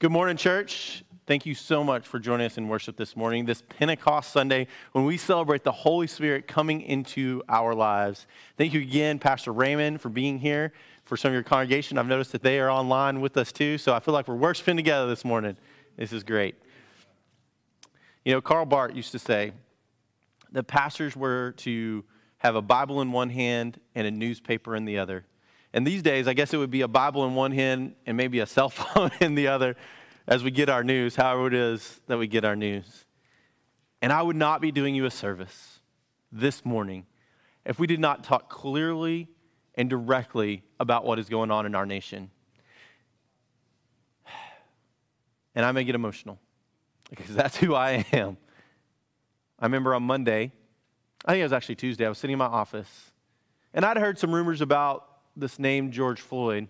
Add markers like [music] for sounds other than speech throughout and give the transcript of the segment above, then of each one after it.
Good morning, church. Thank you so much for joining us in worship this morning, this Pentecost Sunday, when we celebrate the Holy Spirit coming into our lives. Thank you again, Pastor Raymond, for being here. For some of your congregation, I've noticed that they are online with us too, so I feel like we're worshiping together this morning. This is great. You know, Karl Barth used to say that pastors were to have a Bible in one hand and a newspaper in the other. And these days, I guess it would be a Bible in one hand and maybe a cell [laughs] phone in the other as we get our news, however it is that we get our news. And I would not be doing you a service this morning if we did not talk clearly and directly about what is going on in our nation. [sighs] And I may get emotional because [laughs] that's who I am. I remember on Monday, I think it was actually Tuesday, I was sitting in my office and I'd heard some rumors about this name George Floyd,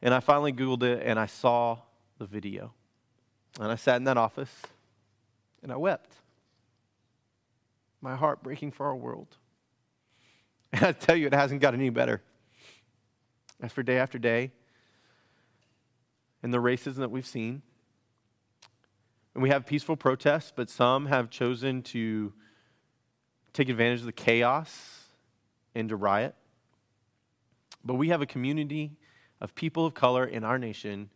and I finally Googled it and I saw the video. And I sat in that office and I wept. My heart breaking for our world. And [laughs] I tell you, it hasn't got any better. As for day after day, and the racism that we've seen, and we have peaceful protests, but some have chosen to take advantage of the chaos and to riot. But we have a community of people of color in our nation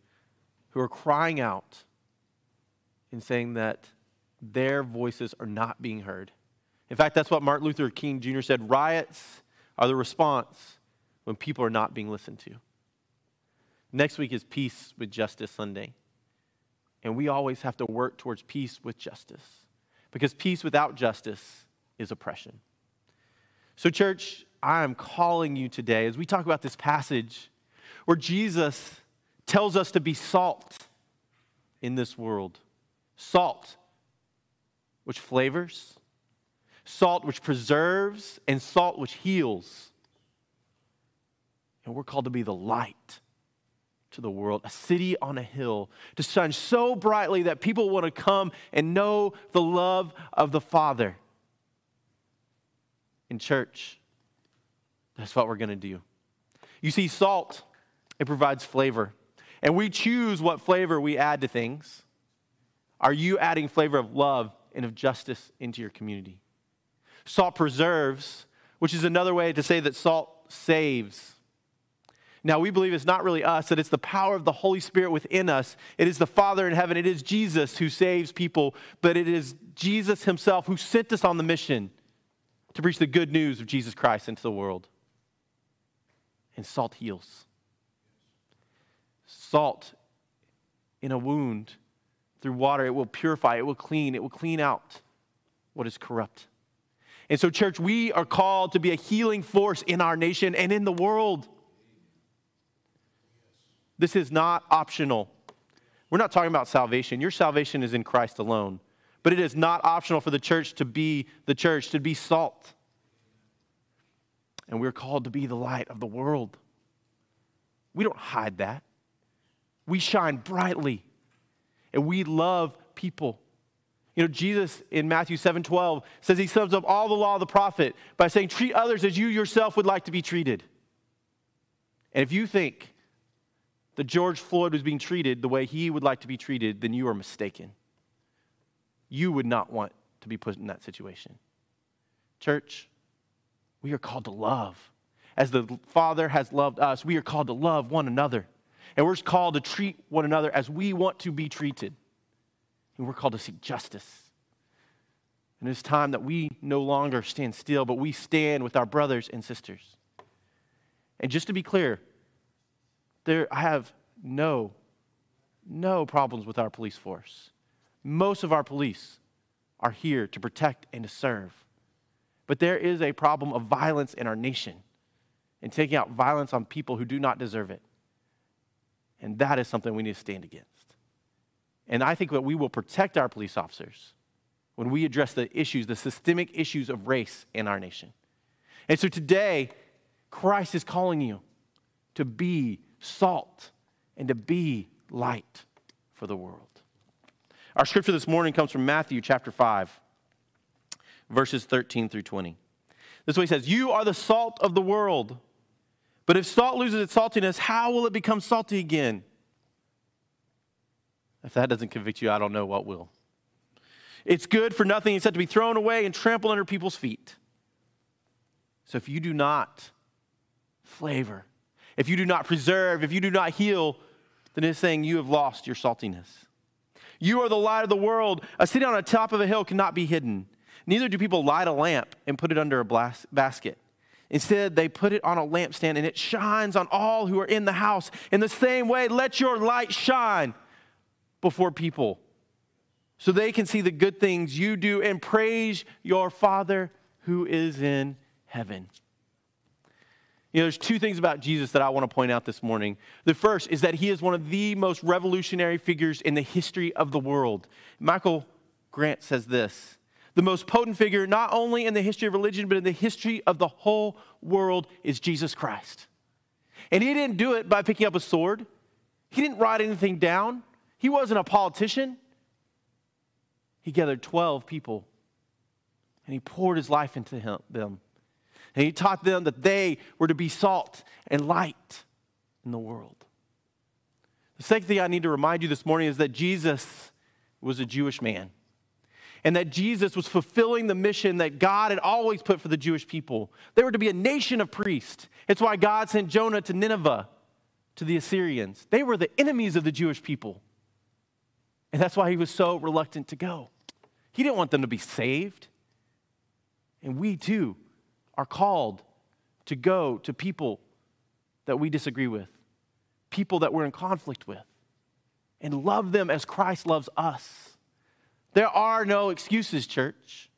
who are crying out and saying that their voices are not being heard. In fact, that's what Martin Luther King Jr. said riots are the response when people are not being listened to. Next week is Peace with Justice Sunday. And we always have to work towards peace with justice because peace without justice is oppression. So, church, I am calling you today as we talk about this passage where Jesus tells us to be salt in this world. Salt, which flavors, salt, which preserves, and salt, which heals. And we're called to be the light to the world, a city on a hill, to shine so brightly that people want to come and know the love of the Father. In church, that's what we're going to do. You see, salt, it provides flavor. And we choose what flavor we add to things. Are you adding flavor of love and of justice into your community? Salt preserves, which is another way to say that salt saves. Now, we believe it's not really us, that it's the power of the Holy Spirit within us. It is the Father in heaven. It is Jesus who saves people, but it is Jesus himself who sent us on the mission to preach the good news of Jesus Christ into the world. And salt heals. Salt in a wound through water, it will purify, it will clean, it will clean out what is corrupt. And so, church, we are called to be a healing force in our nation and in the world. This is not optional. We're not talking about salvation. Your salvation is in Christ alone. But it is not optional for the church to be the church, to be salt. And we're called to be the light of the world. We don't hide that. We shine brightly and we love people. You know, Jesus in Matthew 7 12 says he sums up all the law of the prophet by saying, Treat others as you yourself would like to be treated. And if you think that George Floyd was being treated the way he would like to be treated, then you are mistaken. You would not want to be put in that situation. Church, we are called to love. As the Father has loved us, we are called to love one another. And we're called to treat one another as we want to be treated. And we're called to seek justice. And it's time that we no longer stand still, but we stand with our brothers and sisters. And just to be clear, there, I have no, no problems with our police force. Most of our police are here to protect and to serve. But there is a problem of violence in our nation and taking out violence on people who do not deserve it. And that is something we need to stand against. And I think that we will protect our police officers when we address the issues, the systemic issues of race in our nation. And so today, Christ is calling you to be salt and to be light for the world. Our scripture this morning comes from Matthew chapter 5, verses 13 through 20. This way he says, You are the salt of the world. But if salt loses its saltiness, how will it become salty again? If that doesn't convict you, I don't know what will. It's good for nothing except to be thrown away and trampled under people's feet. So if you do not flavor, if you do not preserve, if you do not heal, then it's saying you have lost your saltiness. You are the light of the world. A city on the top of a hill cannot be hidden. Neither do people light a lamp and put it under a blas- basket. Instead, they put it on a lampstand and it shines on all who are in the house. In the same way, let your light shine before people so they can see the good things you do and praise your Father who is in heaven. You know, there's two things about Jesus that I want to point out this morning. The first is that he is one of the most revolutionary figures in the history of the world. Michael Grant says this the most potent figure, not only in the history of religion, but in the history of the whole world, is Jesus Christ. And he didn't do it by picking up a sword, he didn't write anything down, he wasn't a politician. He gathered 12 people and he poured his life into him, them. And he taught them that they were to be salt and light in the world. The second thing I need to remind you this morning is that Jesus was a Jewish man and that Jesus was fulfilling the mission that God had always put for the Jewish people. They were to be a nation of priests. It's why God sent Jonah to Nineveh, to the Assyrians. They were the enemies of the Jewish people. And that's why he was so reluctant to go. He didn't want them to be saved. And we too are called to go to people that we disagree with, people that we're in conflict with, and love them as Christ loves us. There are no excuses, church.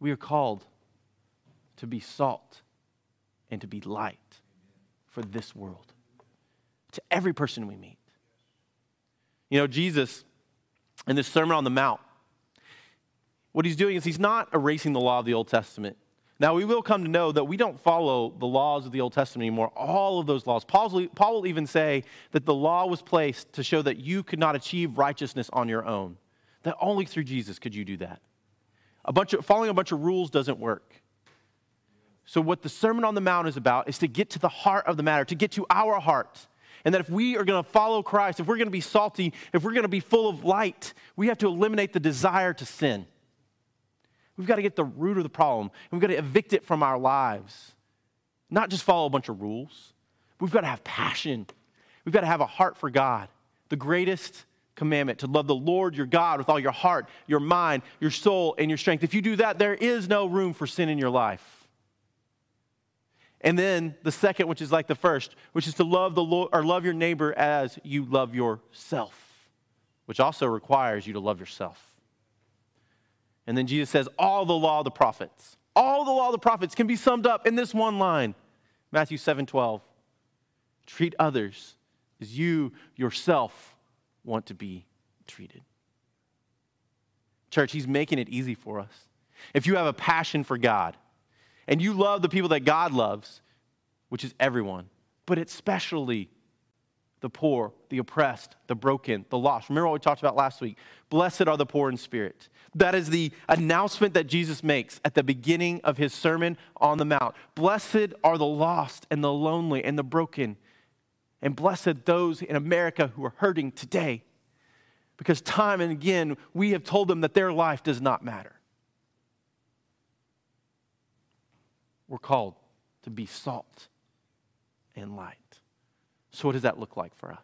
We are called to be salt and to be light for this world, to every person we meet. You know, Jesus, in this Sermon on the Mount, what he's doing is he's not erasing the law of the Old Testament. Now, we will come to know that we don't follow the laws of the Old Testament anymore, all of those laws. Paul will even say that the law was placed to show that you could not achieve righteousness on your own. That only through Jesus could you do that. A bunch of, following a bunch of rules doesn't work. So, what the Sermon on the Mount is about is to get to the heart of the matter, to get to our heart. And that if we are going to follow Christ, if we're going to be salty, if we're going to be full of light, we have to eliminate the desire to sin. We've got to get the root of the problem, and we've got to evict it from our lives. Not just follow a bunch of rules. We've got to have passion. We've got to have a heart for God, the greatest commandment to love the Lord your God with all your heart, your mind, your soul, and your strength. If you do that, there is no room for sin in your life. And then the second, which is like the first, which is to love the Lord or love your neighbor as you love yourself, which also requires you to love yourself. And then Jesus says, all the law of the prophets, all the law of the prophets can be summed up in this one line Matthew 7 12. Treat others as you yourself want to be treated. Church, He's making it easy for us. If you have a passion for God and you love the people that God loves, which is everyone, but especially the poor, the oppressed, the broken, the lost. Remember what we talked about last week? Blessed are the poor in spirit. That is the announcement that Jesus makes at the beginning of his Sermon on the Mount. Blessed are the lost and the lonely and the broken and blessed those in America who are hurting today. Because time and again, we have told them that their life does not matter. We're called to be salt and light. So, what does that look like for us?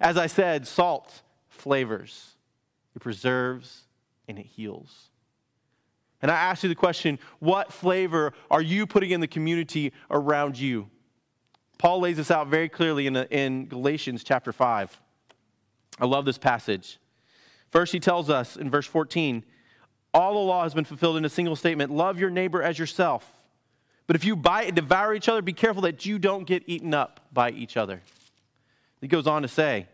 As I said, salt flavors, it preserves, and it heals. And I ask you the question what flavor are you putting in the community around you? Paul lays this out very clearly in, in Galatians chapter 5. I love this passage. First, he tells us in verse 14 all the law has been fulfilled in a single statement love your neighbor as yourself. But if you bite and devour each other, be careful that you don't get eaten up by each other. He goes on to say,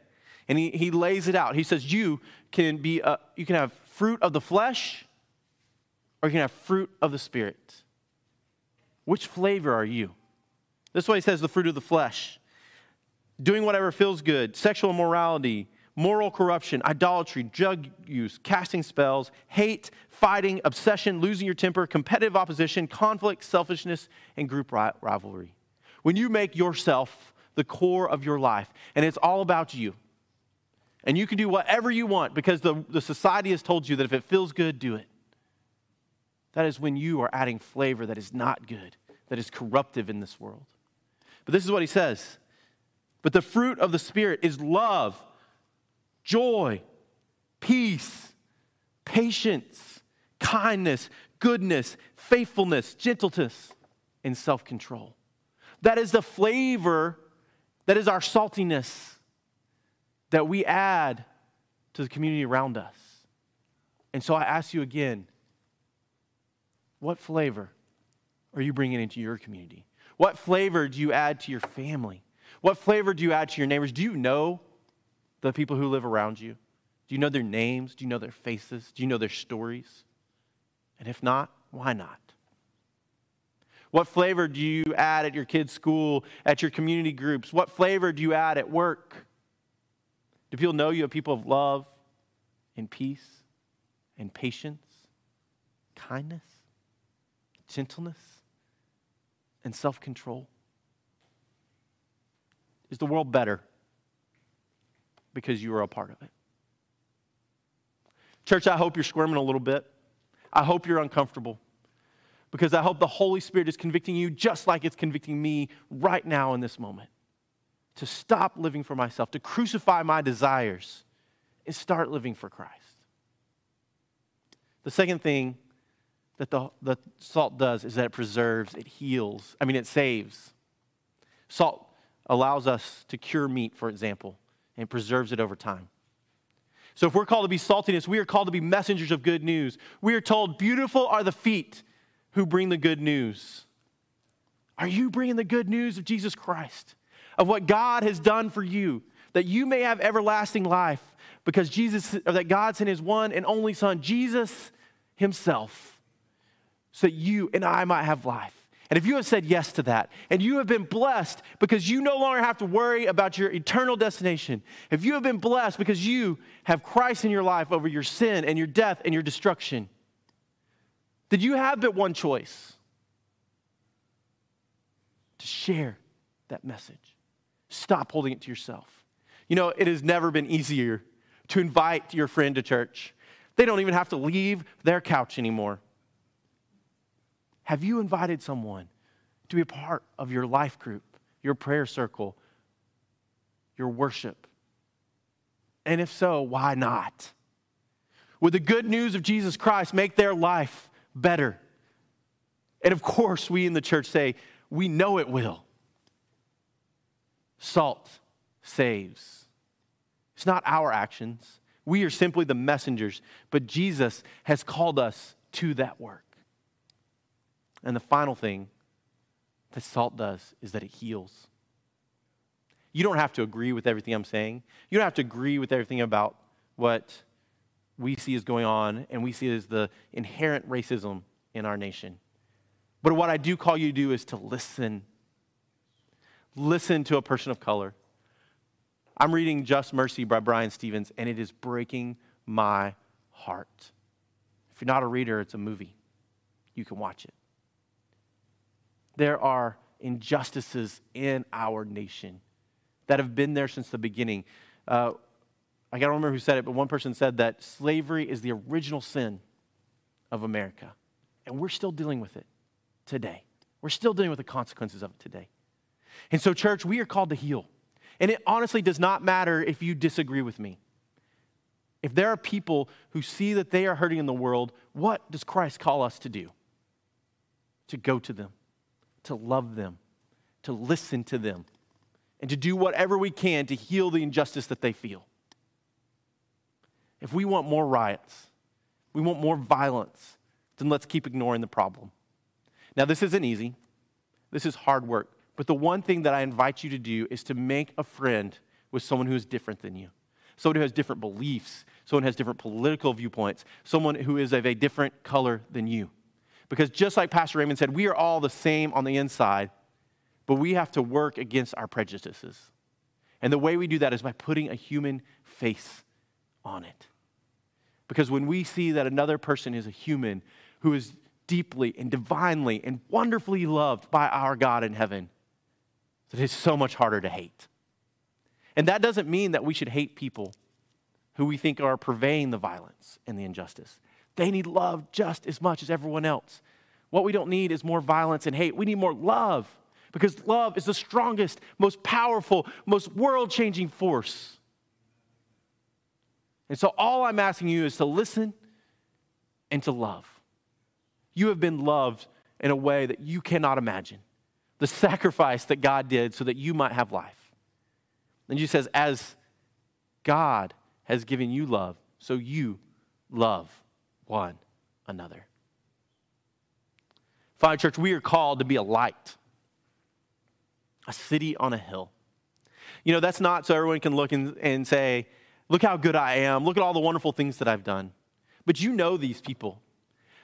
and he, he lays it out. He says, You can be a, you can have fruit of the flesh, or you can have fruit of the spirit. Which flavor are you? This is what he says the fruit of the flesh doing whatever feels good, sexual immorality, moral corruption, idolatry, drug use, casting spells, hate, fighting, obsession, losing your temper, competitive opposition, conflict, selfishness, and group rivalry. When you make yourself the core of your life and it's all about you, And you can do whatever you want because the, the society has told you that if it feels good, do it. That is when you are adding flavor that is not good, that is corruptive in this world. But this is what he says. But the fruit of the Spirit is love, joy, peace, patience, kindness, goodness, faithfulness, gentleness, and self control. That is the flavor, that is our saltiness that we add to the community around us. And so I ask you again what flavor are you bringing into your community? What flavor do you add to your family? What flavor do you add to your neighbors? Do you know the people who live around you? Do you know their names? Do you know their faces? Do you know their stories? And if not, why not? What flavor do you add at your kids' school, at your community groups? What flavor do you add at work? Do people know you have people of love and peace and patience, kindness, gentleness, and self control? Is the world better because you are a part of it? Church, I hope you're squirming a little bit. I hope you're uncomfortable because I hope the Holy Spirit is convicting you just like it's convicting me right now in this moment to stop living for myself, to crucify my desires, and start living for Christ. The second thing that the, the salt does is that it preserves, it heals, I mean, it saves. Salt allows us to cure meat, for example, and preserves it over time. So, if we're called to be saltiness, we are called to be messengers of good news. We are told, Beautiful are the feet who bring the good news. Are you bringing the good news of Jesus Christ? of what God has done for you, that you may have everlasting life, because Jesus, or that God sent his one and only Son, Jesus himself, so that you and I might have life. And if you have said yes to that, and you have been blessed because you no longer have to worry about your eternal destination, if you have been blessed because you have Christ in your life over your sin and your death and your destruction, did you have but one choice? To share that message. Stop holding it to yourself. You know, it has never been easier to invite your friend to church. They don't even have to leave their couch anymore. Have you invited someone to be a part of your life group, your prayer circle, your worship? And if so, why not? Would the good news of Jesus Christ make their life better? And of course, we in the church say, we know it will. Salt saves. It's not our actions. We are simply the messengers, but Jesus has called us to that work. And the final thing that salt does is that it heals. You don't have to agree with everything I'm saying. You don't have to agree with everything about what we see is going on and we see as the inherent racism in our nation. But what I do call you to do is to listen listen to a person of color. I'm reading Just Mercy by Bryan Stephens, and it is breaking my heart. If you're not a reader, it's a movie. You can watch it. There are injustices in our nation that have been there since the beginning. Uh, I don't remember who said it, but one person said that slavery is the original sin of America. And we're still dealing with it today. We're still dealing with the consequences of it today. And so, church, we are called to heal. And it honestly does not matter if you disagree with me. If there are people who see that they are hurting in the world, what does Christ call us to do? To go to them, to love them, to listen to them, and to do whatever we can to heal the injustice that they feel. If we want more riots, we want more violence, then let's keep ignoring the problem. Now, this isn't easy. This is hard work. But the one thing that I invite you to do is to make a friend with someone who is different than you, someone who has different beliefs, someone who has different political viewpoints, someone who is of a different color than you. Because just like Pastor Raymond said, we are all the same on the inside, but we have to work against our prejudices. And the way we do that is by putting a human face on it. Because when we see that another person is a human who is deeply and divinely and wonderfully loved by our God in heaven, it's so much harder to hate. And that doesn't mean that we should hate people who we think are purveying the violence and the injustice. They need love just as much as everyone else. What we don't need is more violence and hate. We need more love because love is the strongest, most powerful, most world changing force. And so, all I'm asking you is to listen and to love. You have been loved in a way that you cannot imagine. The sacrifice that God did so that you might have life. And Jesus says, as God has given you love, so you love one another. Father Church, we are called to be a light, a city on a hill. You know, that's not so everyone can look and, and say, Look how good I am. Look at all the wonderful things that I've done. But you know these people.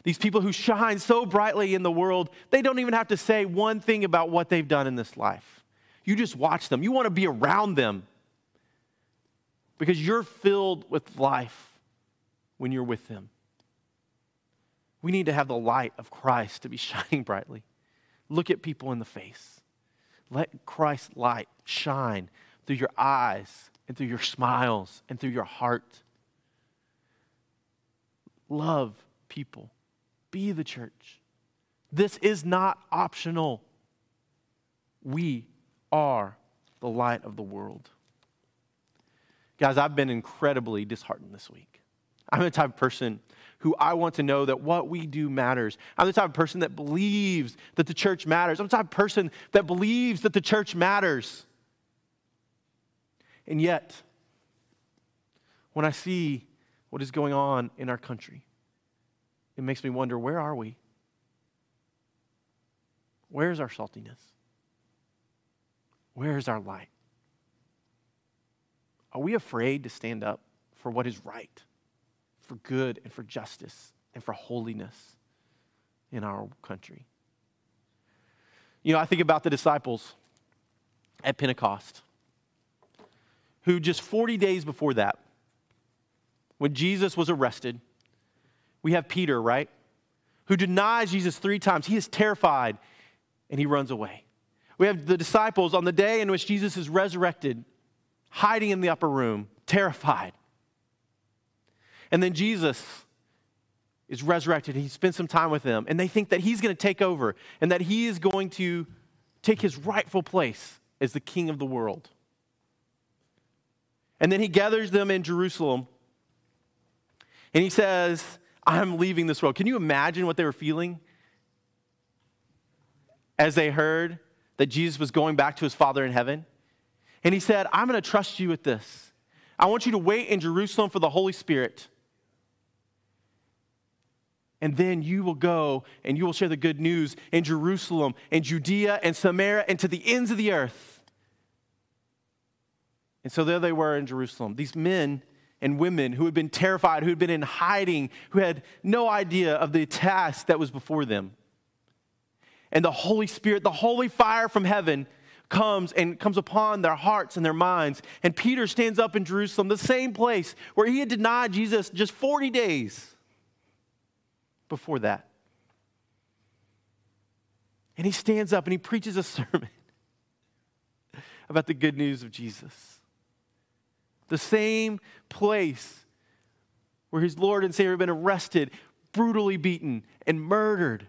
These people who shine so brightly in the world, they don't even have to say one thing about what they've done in this life. You just watch them. You want to be around them because you're filled with life when you're with them. We need to have the light of Christ to be [laughs] shining brightly. Look at people in the face. Let Christ's light shine through your eyes and through your smiles and through your heart. Love people. Be the church. This is not optional. We are the light of the world. Guys, I've been incredibly disheartened this week. I'm the type of person who I want to know that what we do matters. I'm the type of person that believes that the church matters. I'm the type of person that believes that the church matters. And yet, when I see what is going on in our country, it makes me wonder where are we? Where's our saltiness? Where's our light? Are we afraid to stand up for what is right, for good, and for justice, and for holiness in our country? You know, I think about the disciples at Pentecost who just 40 days before that, when Jesus was arrested, we have Peter, right? Who denies Jesus three times. He is terrified and he runs away. We have the disciples on the day in which Jesus is resurrected, hiding in the upper room, terrified. And then Jesus is resurrected. He spends some time with them, and they think that he's going to take over and that he is going to take his rightful place as the king of the world. And then he gathers them in Jerusalem and he says, I'm leaving this world. Can you imagine what they were feeling as they heard that Jesus was going back to his Father in heaven? And he said, I'm going to trust you with this. I want you to wait in Jerusalem for the Holy Spirit. And then you will go and you will share the good news in Jerusalem and Judea and Samaria and to the ends of the earth. And so there they were in Jerusalem, these men and women who had been terrified, who had been in hiding, who had no idea of the task that was before them. And the Holy Spirit, the holy fire from heaven, comes and comes upon their hearts and their minds. And Peter stands up in Jerusalem, the same place where he had denied Jesus just 40 days before that. And he stands up and he preaches a [laughs] sermon about the good news of Jesus the same place where his Lord and Savior had been arrested, brutally beaten, and murdered.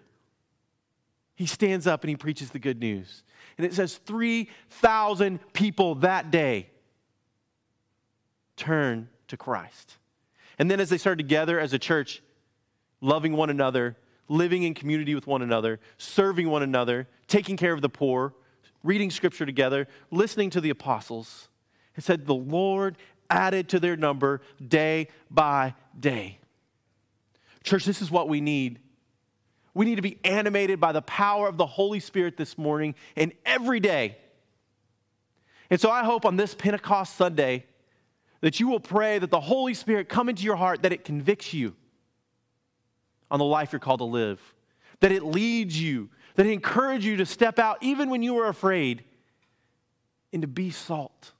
He stands up and he preaches the good news. And it says 3,000 people that day turn to Christ. And then as they started together as a church, loving one another, living in community with one another, serving one another, taking care of the poor, reading scripture together, listening to the apostles, it said, The Lord added to their number day by day. Church, this is what we need. We need to be animated by the power of the Holy Spirit this morning and every day. And so I hope on this Pentecost Sunday that you will pray that the Holy Spirit come into your heart, that it convicts you on the life you're called to live, that it leads you, that it encourages you to step out even when you are afraid and to be salt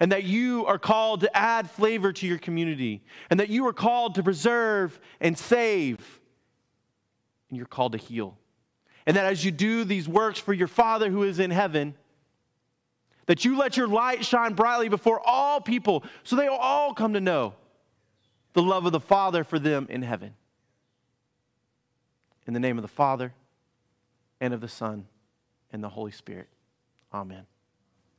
and that you are called to add flavor to your community, and that you are called to preserve and save, and you're called to heal. And that as you do these works for your Father who is in heaven, that you let your light shine brightly before all people so they will all come to know the love of the Father for them in heaven. In the name of the Father, and of the Son, and the Holy Spirit. Amen.